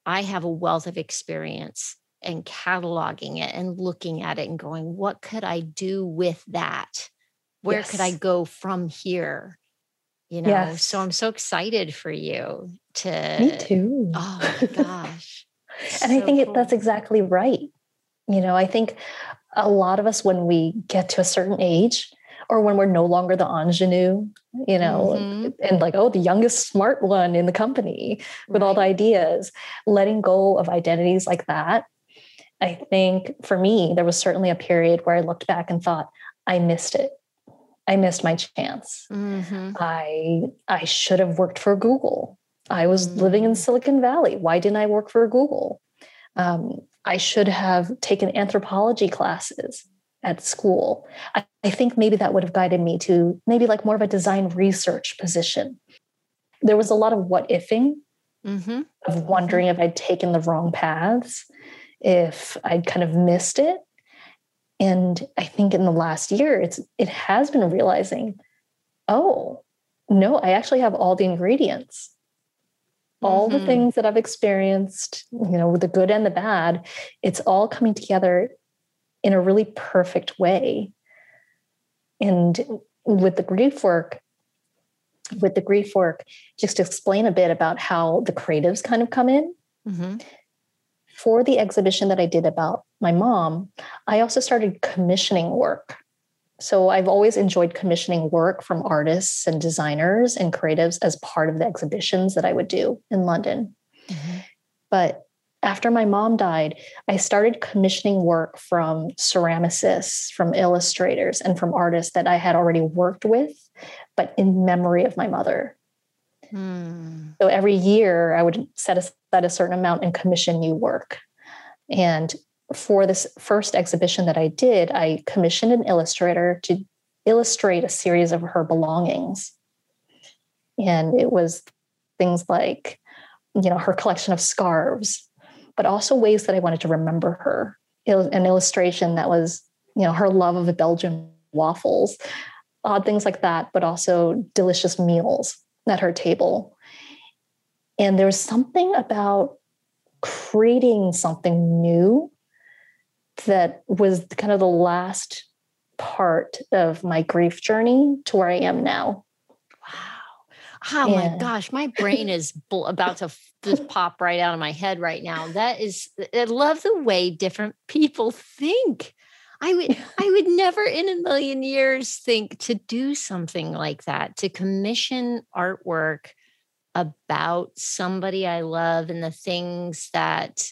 i have a wealth of experience and cataloging it and looking at it and going what could i do with that where yes. could i go from here you know yes. so i'm so excited for you to me too oh my gosh and so i think cool. that's exactly right you know i think a lot of us when we get to a certain age or when we're no longer the ingenue you know mm-hmm. and like oh the youngest smart one in the company with right. all the ideas letting go of identities like that i think for me there was certainly a period where i looked back and thought i missed it I missed my chance. Mm-hmm. I I should have worked for Google. I was mm-hmm. living in mm. Silicon Valley. Why didn't I work for Google? Um, I should have taken anthropology classes at school. I, I, think maybe that would have guided me to maybe like more of a design research position. There was a lot of what ifing mm-hmm. of wondering if I'd taken the wrong paths, if I'd kind of missed it. And I think in the last year, it's it has been realizing, oh, no, I actually have all the ingredients. All mm-hmm. the things that I've experienced, you know, with the good and the bad, it's all coming together in a really perfect way. And with the grief work, with the grief work, just to explain a bit about how the creatives kind of come in. Mm-hmm for the exhibition that I did about my mom, I also started commissioning work. So I've always enjoyed commissioning work from artists and designers and creatives as part of the exhibitions that I would do in London. Mm-hmm. But after my mom died, I started commissioning work from ceramicists, from illustrators, and from artists that I had already worked with, but in memory of my mother. Hmm. So every year I would set aside a certain amount and commission new work. And for this first exhibition that I did, I commissioned an illustrator to illustrate a series of her belongings. And it was things like, you know, her collection of scarves, but also ways that I wanted to remember her. An illustration that was, you know, her love of Belgian waffles, odd things like that, but also delicious meals at her table. And there was something about creating something new that was kind of the last part of my grief journey to where I am now. Wow. Oh my gosh, my brain is about to just pop right out of my head right now. That is, I love the way different people think. I would, I would never in a million years think to do something like that, to commission artwork about somebody I love and the things that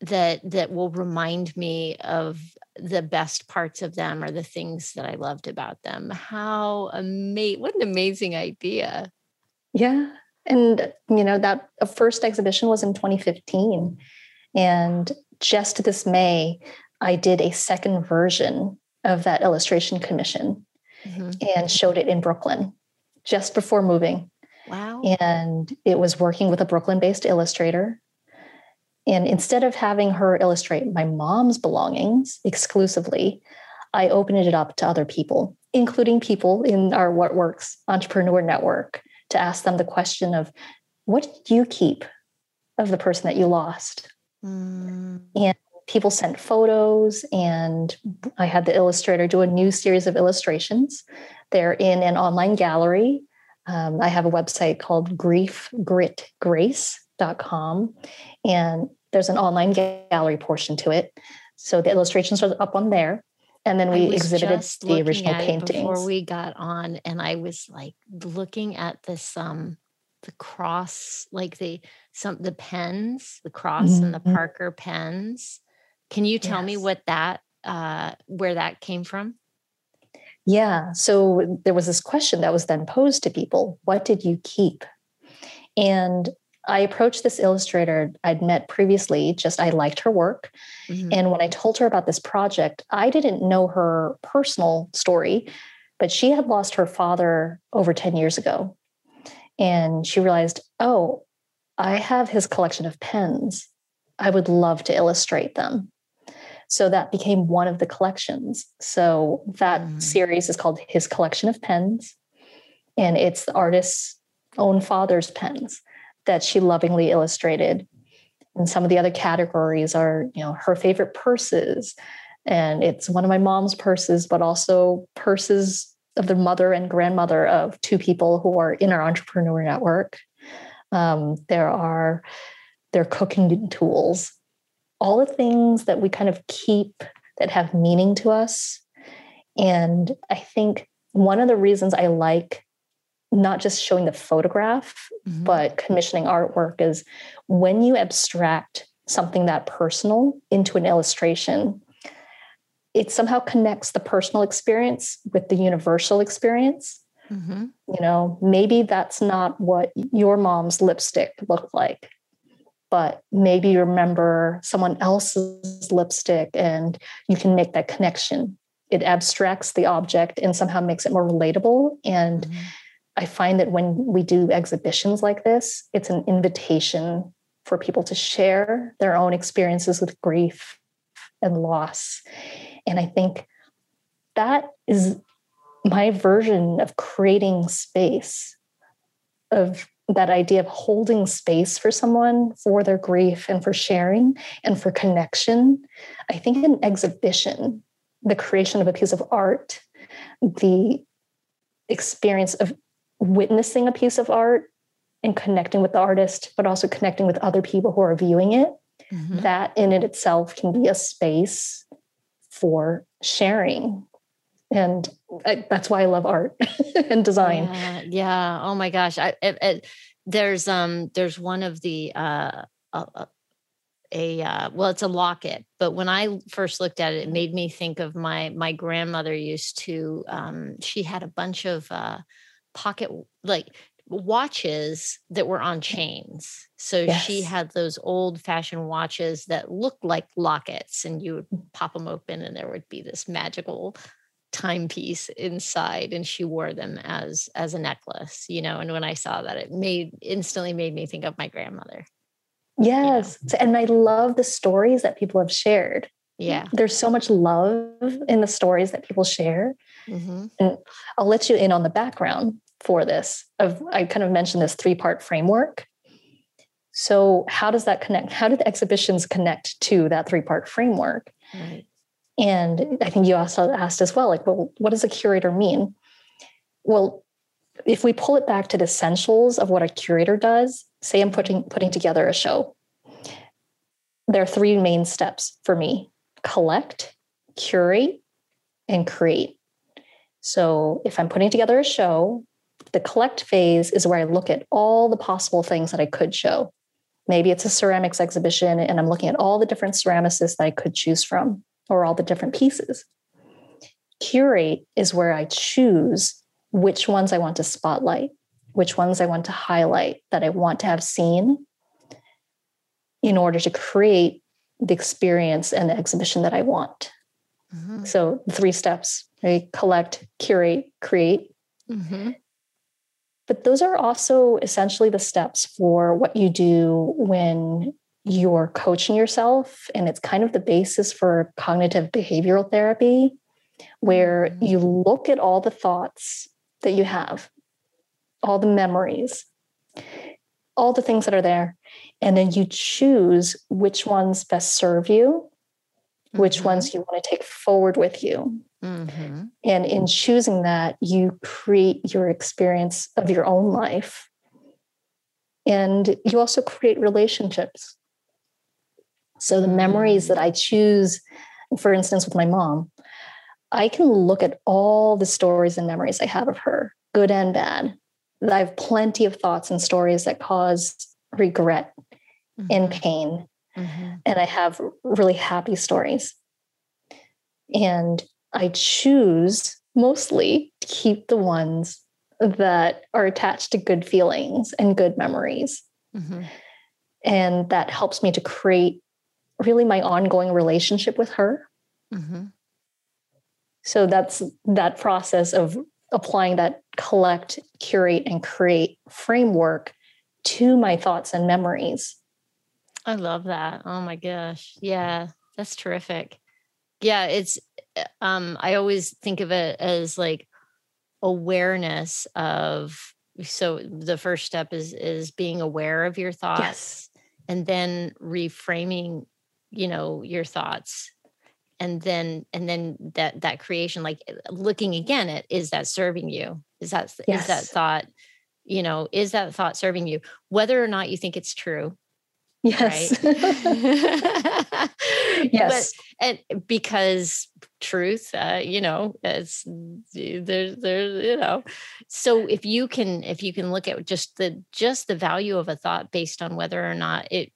that that will remind me of the best parts of them or the things that I loved about them. How amazing what an amazing idea. Yeah. And you know, that uh, first exhibition was in 2015. And just this May, I did a second version of that illustration commission mm-hmm. and showed it in Brooklyn just before moving. Wow. And it was working with a Brooklyn based illustrator. And instead of having her illustrate my mom's belongings exclusively, I opened it up to other people, including people in our What Works Entrepreneur Network, to ask them the question of what did you keep of the person that you lost? Mm. And people sent photos, and I had the illustrator do a new series of illustrations. They're in an online gallery um, I have a website called griefgritgrace.com, and there's an online gallery portion to it. So the illustrations are up on there. And then we exhibited the original paintings before we got on, and I was like looking at this um the cross, like the some the pens, the cross mm-hmm. and the mm-hmm. Parker pens. Can you tell yes. me what that uh where that came from? Yeah. So there was this question that was then posed to people What did you keep? And I approached this illustrator I'd met previously, just I liked her work. Mm-hmm. And when I told her about this project, I didn't know her personal story, but she had lost her father over 10 years ago. And she realized, oh, I have his collection of pens. I would love to illustrate them. So that became one of the collections. So that mm. series is called His Collection of Pens. And it's the artist's own father's pens that she lovingly illustrated. And some of the other categories are, you know, her favorite purses. And it's one of my mom's purses, but also purses of the mother and grandmother of two people who are in our entrepreneur network. Um, there are their cooking tools all the things that we kind of keep that have meaning to us. And I think one of the reasons I like not just showing the photograph, mm-hmm. but commissioning artwork is when you abstract something that personal into an illustration, it somehow connects the personal experience with the universal experience. Mm-hmm. You know, maybe that's not what your mom's lipstick looked like, but maybe remember someone else's lipstick and you can make that connection. It abstracts the object and somehow makes it more relatable. And mm-hmm. I find that when we do exhibitions like this, it's an invitation for people to share their own experiences with grief and loss. And I think that is my version of creating space, of that idea of holding space for someone for their grief and for sharing and for connection. I think an exhibition, the creation of a piece of art, the experience of witnessing a piece of art and connecting with the artist, but also connecting with other people who are viewing it, mm-hmm. that in it itself can be a space for sharing and I, that's why I love art and design. Yeah, yeah, Oh my gosh. I, it, it, there's um there's one of the uh, uh a uh, well it's a locket but when i first looked at it it made me think of my my grandmother used to um she had a bunch of uh pocket like watches that were on chains. So Yes. she had those old fashioned watches that looked like lockets, and you would pop them open, and there would be this magical timepiece inside and she wore them as as a necklace you know and when i saw that it made instantly made me think of my grandmother Yes. And I love the stories that people have shared. yeah There's so much love in the stories that people share. hmm I'll let you in on the background for this. Of I kind of mentioned this three-part framework. So how does that connect? How did the exhibitions connect to that three-part framework? right And I think you also asked as well, like, well, what does a curator mean? Well, if we pull it back to the essentials of what a curator does, say I'm putting putting together a show, there are three main steps for me: collect, curate, and create. So if I'm putting together a show, the collect phase is where I look at all the possible things that I could show. Maybe it's a ceramics exhibition and I'm looking at all the different ceramicists that I could choose from or all the different pieces. Curate is where I choose which ones I want to spotlight, which ones I want to highlight that I want to have seen in order to create the experience and the exhibition that I want. Mhm. So, three steps, right? Collect, curate, create. Mhm. But those are also essentially the steps for what you do when you're coaching yourself. And it's kind of the basis for cognitive behavioral therapy, where Mhm. you look at all the thoughts that you have, all the memories, all the things that are there, and then you choose which ones best serve you, which Mhm. ones you want to take forward with you. Mhm. And in choosing that, you create your experience of your own life. And you also create relationships. So the memories that I choose, for instance, with my mom, I can look at all the stories and memories I have of her, good and bad. I have plenty of thoughts and stories that cause regret and Mhm. pain Mhm. and I have really happy stories. And I choose mostly to keep the ones that are attached to good feelings and good memories. Mhm. And that helps me to create really my ongoing relationship with her. Mhm. So that's that process of applying that collect, curate, and create framework to my thoughts and memories. I love that. Oh my gosh. Yeah, that's terrific. Yeah, it's um I always think of it as like awareness of so the first step is is being aware of your thoughts Yes. and then reframing, you know, your thoughts. And then and then that that creation like uh, looking again at is that serving you? Is that is that Yes. thought, you know, is that thought serving you? Whether or not you think it's true, Yes. right? yes. But, and because truth, uh, you know, it's there's there's you know, so if you can if you can look at just the just the value of a thought based on whether or not it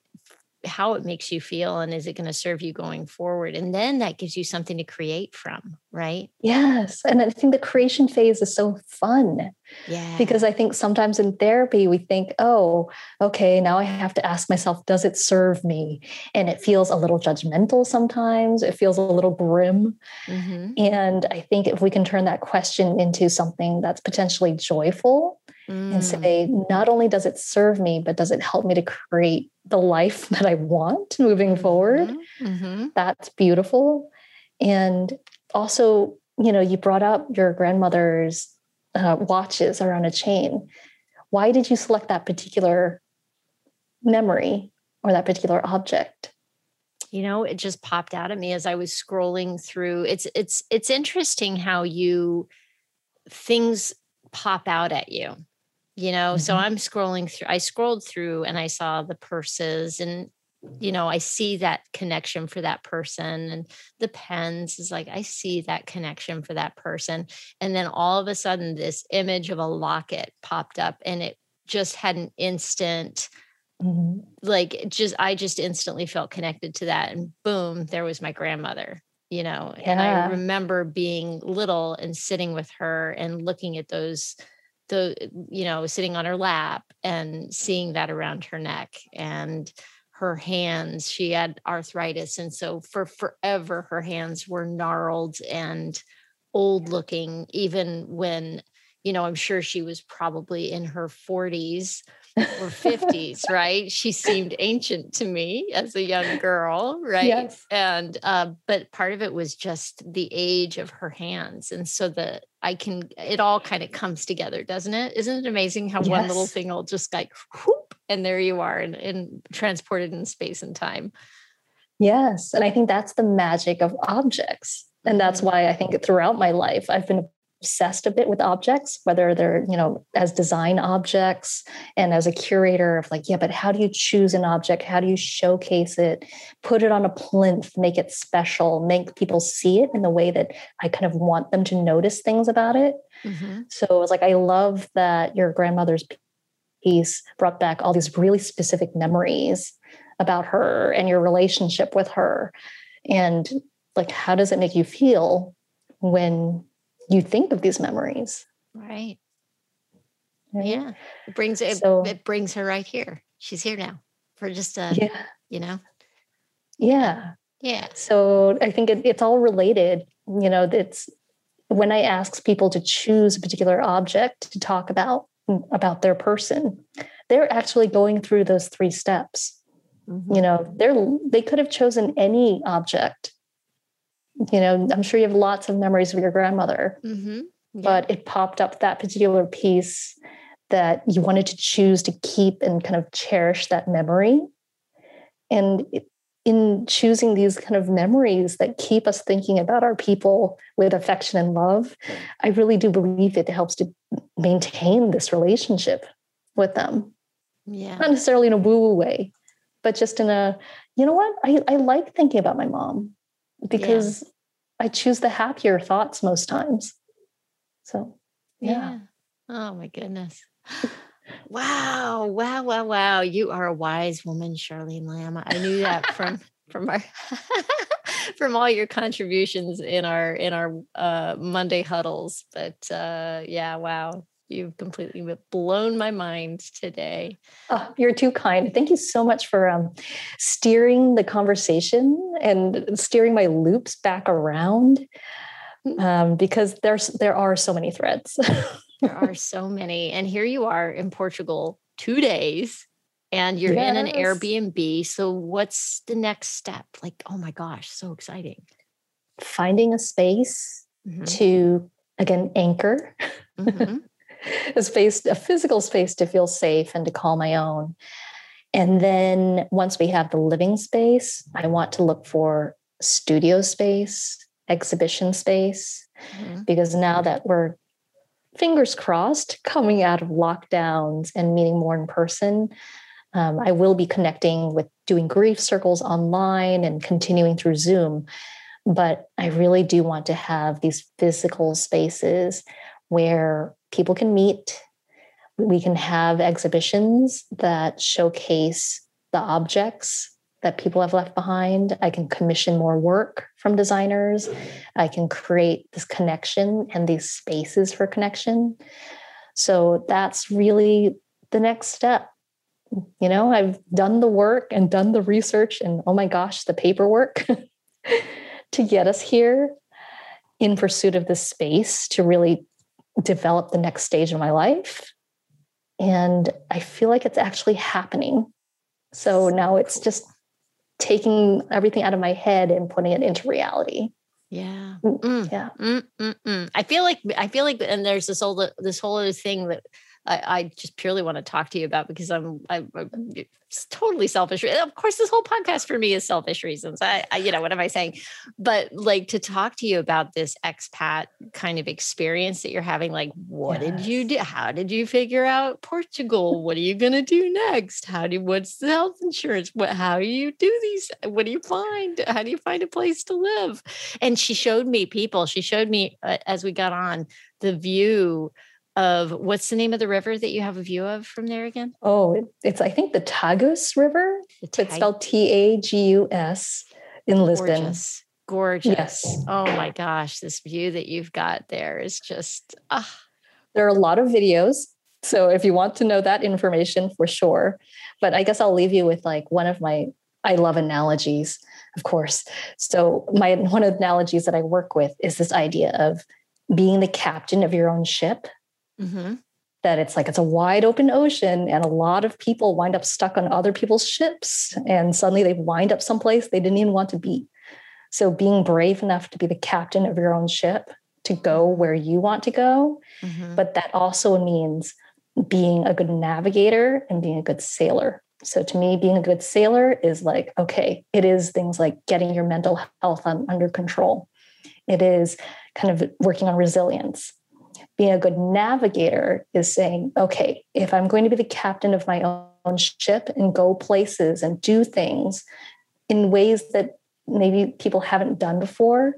how it makes you feel and is it going to serve you going forward and then that gives you something to create from right Yes. And I think the creation phase is so fun yeah because I think sometimes in therapy, we think, oh, okay, now I have to ask myself, does it serve me? And it feels a little judgmental sometimes, it feels a little grim. hmm And I think if we can turn that question into something that's potentially joyful Mm. and say, not only does it serve me, but does it help me to create the life that I want moving forward? hmm that's beautiful. And also you know you brought up your grandmother's uh, watches are on a chain. Why did you select that particular memory or that particular object? You know it just popped out at me as i was scrolling through. It's it's it's interesting how you things pop out at you you know so Mhm. i'm scrolling through i scrolled through and i saw the purses and you know i see that connection for that person and the pens is like i see that connection for that person. And then all of a sudden this image of a locket popped up and it just had an instant like just i just instantly felt connected to that and boom there was my grandmother you know and i remember being little and sitting with her and looking at those the you know sitting on her lap and seeing that around her neck and her hands. She had arthritis and so for forever her hands were gnarled and old looking even when you know i'm sure she was probably in her 40s or 50s, right? She seemed ancient to me as a young girl, right? Yes. And uh, but part of it was just the age of her hands. And so that I can it all kind of comes together, doesn't it? Isn't it amazing how yes. one little thing will just like whoop, and there you are and, and transported in space and time. Yes. And I think that's the magic of objects. And that's mm-hmm. why I think throughout my life, I've been obsessed a bit with objects, whether they're, you know, as design objects and as a curator of like, yeah, but how do you choose an object? How do you showcase it? Put it on a plinth, make it special, make people see it in the way that I kind of want them to notice things about it. Mm-hmm. So it was like, I love that your grandmother's piece brought back all these really specific memories about her and your relationship with her. And like, how does it make you feel when you think of these memories. Right. right? Yeah. It brings it, so, it brings her right here. She's here now for just a yeah. you know. Yeah. Yeah. So I think it, it's all related. You know, it's when I ask people to choose a particular object to talk about about their person, they're actually going through those three steps. Mm-hmm. You know, they're they could have chosen any object you know, I'm sure you have lots of memories of your grandmother, mm-hmm. yeah. but it popped up that particular piece that you wanted to choose to keep and kind of cherish that memory. And in choosing these kind of memories that keep us thinking about our people with affection and love, I really do believe it helps to maintain this relationship with them. Yeah. Not necessarily in a woo woo way, but just in a, you know what? I, I like thinking about my mom because yeah. I choose the happier thoughts most times. So, yeah. yeah. Oh my goodness. Wow, wow, wow, wow. You are a wise woman, Charlene Lam. I knew that from from our from all your contributions in our in our uh Monday huddles. But uh yeah, wow. You've completely blown my mind today. Oh, you're too kind. Thank you so much for um, steering the conversation and steering my loops back around um, because there's there are so many threads. there are so many, and here you are in Portugal, two days, and you're yes. in an Airbnb. So, what's the next step? Like, oh my gosh, so exciting! Finding a space mm-hmm. to again anchor. Mm-hmm a space, a physical space to feel safe and to call my own. And then once we have the living space, I want to look for studio space, exhibition space, mm-hmm. because now that we're fingers crossed coming out of lockdowns and meeting more in person, um, I will be connecting with doing grief circles online and continuing through Zoom. But I really do want to have these physical spaces where people can meet. We can have exhibitions that showcase the objects that people have left behind. I can commission more work from designers. I can create this connection and these spaces for connection. So that's really the next step. You know, I've done the work and done the research and oh my gosh, the paperwork to get us here in pursuit of this space to really develop the next stage of my life. And I feel like it's actually happening. So now it's just taking everything out of my head and putting it into reality. Yeah. Mm, mm. Yeah. Mm, mm, mm, I feel like I feel like and there's this whole this whole other thing that I, I just purely want to talk to you about because I'm, I'm, I'm totally selfish. Of course, this whole podcast for me is selfish reasons. I, I, you know, what am I saying? But like to talk to you about this expat kind of experience that you're having, like, what yes. did you do? How did you figure out Portugal? what are you going to do next? How do, what's the health insurance? What, how do you do these? What do you find? How do you find a place to live? And she showed me people, she showed me uh, as we got on the view of what's the name of the river that you have a view of from there again? Oh, it's I think the Tagus River. Tag- it's spelled T A G U S in Lisbon. Gorgeous. Gorgeous. Yes. Oh my gosh, this view that you've got there is just ah. there are a lot of videos. So if you want to know that information for sure, but I guess I'll leave you with like one of my I love analogies, of course. So my one of the analogies that I work with is this idea of being the captain of your own ship. Mm-hmm. That it's like it's a wide open ocean, and a lot of people wind up stuck on other people's ships, and suddenly they wind up someplace they didn't even want to be. So being brave enough to be the captain of your own ship to go where you want to go, mm-hmm. but that also means being a good navigator and being a good sailor. So to me, being a good sailor is like, okay, it is things like getting your mental health under control. It is kind of working on resilience. Being a good navigator is saying, okay, if I'm going to be the captain of my own ship and go places and do things in ways that maybe people haven't done before,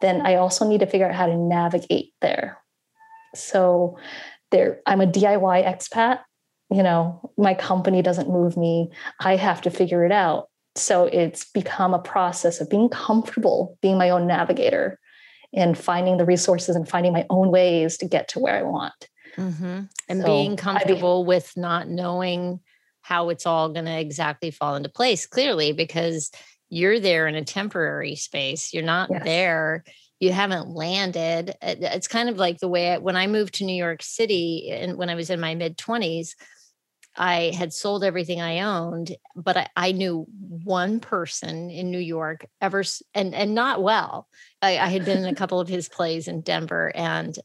then I also need to figure out how to navigate there. So there, I'm a DIY expat. You know, my company doesn't move me. I have to figure it out. So it's become a process of being comfortable being my own navigator and finding the resources and finding my own ways to get to where I want. Mm-hmm. And so being comfortable be- with not knowing how it's all going to exactly fall into place clearly because you're there in a temporary space. You're not yes. there. You haven't landed. It's kind of like the way I, when I moved to New York City and when I was in my mid 20s, I had sold everything I owned, but I, I, knew one person in New York ever, and and not well. I, I had been in a couple of his plays in Denver, and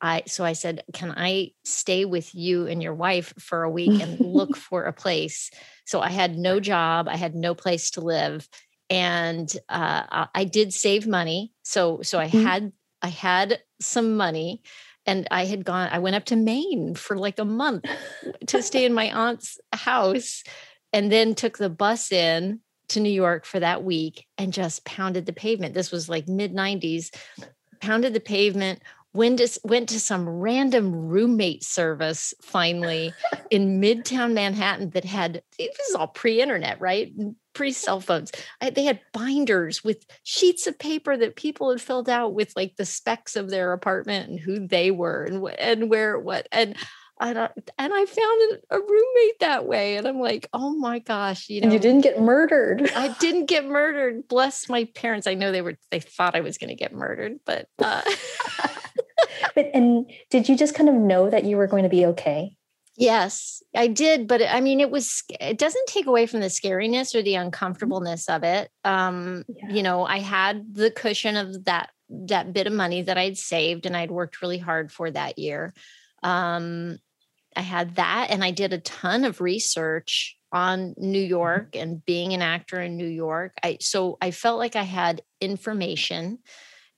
I so I said, "Can I stay with you and your wife for a week and look for a place?" So I had no job, I had no place to live, and uh, I did save money. So so I mm-hmm. had I had some money and I had gone, I went up to Maine for like a month to stay in my aunt's house and then took the bus in to New York for that week and just pounded the pavement. This was like mid 90s, pounded the pavement, went to, went to some random roommate service finally in midtown Manhattan that had, this is all pre internet, right? pre cell phones. I, they had binders with sheets of paper that people had filled out with like the specs of their apartment and who they were and and where what and and I, and I found a roommate that way, and I'm like, oh my gosh, you know, and you didn't get murdered. I didn't get murdered. Bless my parents. I know they were they thought I was going to get murdered, but. Uh... but and did you just kind of know that you were going to be okay? Yes, I did, but I mean, it was. It doesn't take away from the scariness or the uncomfortableness of it. Um, yeah. You know, I had the cushion of that that bit of money that I'd saved and I'd worked really hard for that year. Um, I had that, and I did a ton of research on New mm-hmm. York and being an actor in New York. I so I felt like I had information,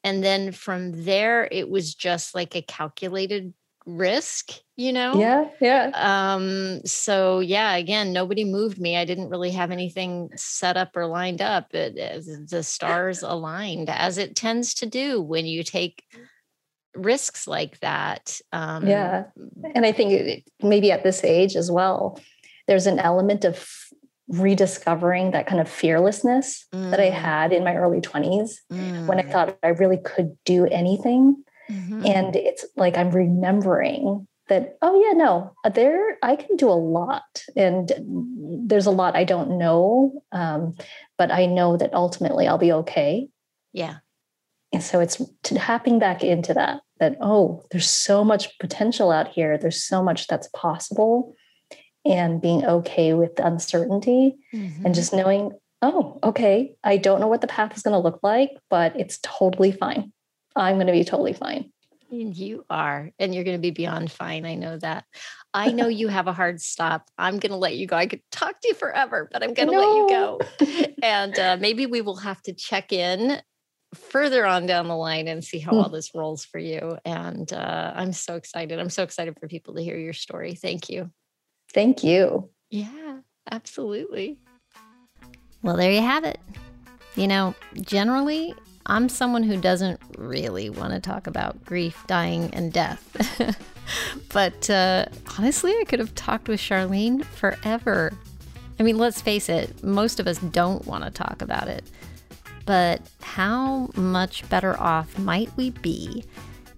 and then from there, it was just like a calculated risk you know? Yeah yeah. Um so yeah again nobody moved me. I didn't really have anything set up or lined up. It, it, the stars aligned as it tends to do when you take risks like that um yeah and i think maybe at this age as well there's an element of rediscovering that kind of fearlessness mm. that i mm. had in my early 20s mm. when i mm. thought i really could do anything Mm-hmm. And it's like I'm remembering that, oh, yeah, no, uh, there, I can do a lot. And there's a lot I don't know, um, but I know that ultimately I'll be okay. Yeah. And so it's tapping back into that, that, oh, there's so much potential out here. There's so much that's possible. And being okay with the uncertainty mm-hmm. and just knowing, oh, okay, I don't know what the path is going to look like, but it's totally fine. I'm going to be totally fine. And you are, and you're going to be beyond fine. I know that. I know you have a hard stop. I'm going to let you go. I could talk to you forever, but I'm going to no. let you go. and uh, maybe we will have to check in further on down the line and see how all this rolls for you. And uh, I'm so excited. I'm so excited for people to hear your story. Thank you. Thank you. Yeah, absolutely. Well, there you have it. You know, generally, I'm someone who doesn't really want to talk about grief, dying, and death. but uh, honestly, I could have talked with Charlene forever. I mean, let's face it, most of us don't want to talk about it. But how much better off might we be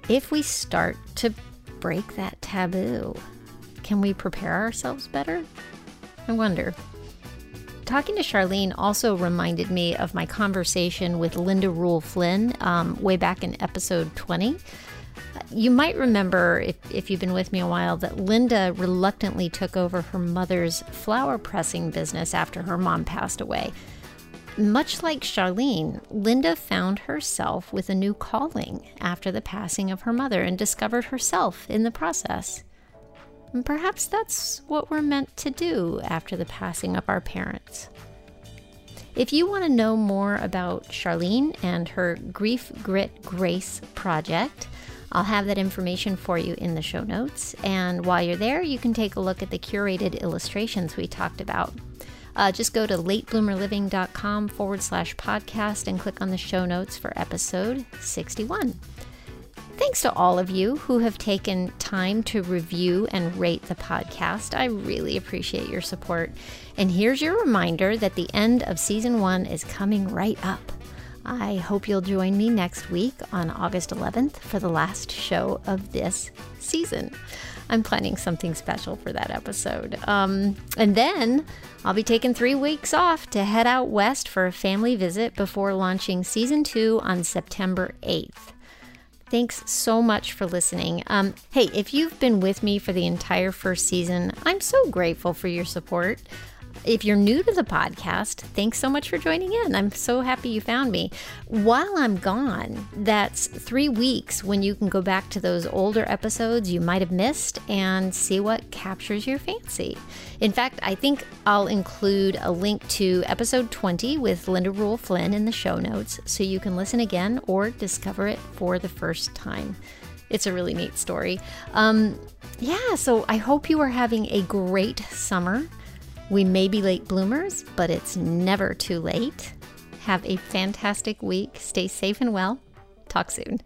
if we start to break that taboo? Can we prepare ourselves better? I wonder. Talking to Charlene also reminded me of my conversation with Linda Rule Flynn um, way back in episode 20. You might remember, if, if you've been with me a while, that Linda reluctantly took over her mother's flower pressing business after her mom passed away. Much like Charlene, Linda found herself with a new calling after the passing of her mother and discovered herself in the process. And perhaps that's what we're meant to do after the passing of our parents. If you want to know more about Charlene and her Grief, Grit, Grace project, I'll have that information for you in the show notes. And while you're there, you can take a look at the curated illustrations we talked about. Uh, just go to latebloomerliving.com forward slash podcast and click on the show notes for episode 61. Thanks to all of you who have taken time to review and rate the podcast. I really appreciate your support. And here's your reminder that the end of season one is coming right up. I hope you'll join me next week on August 11th for the last show of this season. I'm planning something special for that episode. Um, and then I'll be taking three weeks off to head out west for a family visit before launching season two on September 8th. Thanks so much for listening. Um, hey, if you've been with me for the entire first season, I'm so grateful for your support. If you're new to the podcast, thanks so much for joining in. I'm so happy you found me. While I'm gone, that's three weeks when you can go back to those older episodes you might have missed and see what captures your fancy. In fact, I think I'll include a link to episode 20 with Linda Rule Flynn in the show notes so you can listen again or discover it for the first time. It's a really neat story. Um, yeah, so I hope you are having a great summer. We may be late bloomers, but it's never too late. Have a fantastic week. Stay safe and well. Talk soon.